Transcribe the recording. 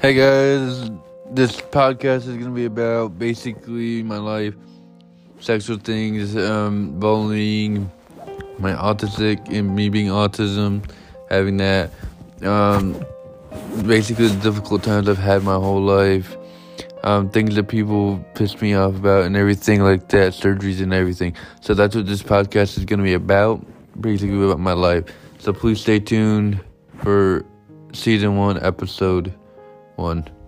Hey guys, this podcast is gonna be about basically my life, sexual things, um, bullying, my autistic and me being autism, having that, um, basically the difficult times I've had my whole life, um, things that people piss me off about and everything like that, surgeries and everything. So that's what this podcast is gonna be about, basically about my life. So please stay tuned for season one, episode one.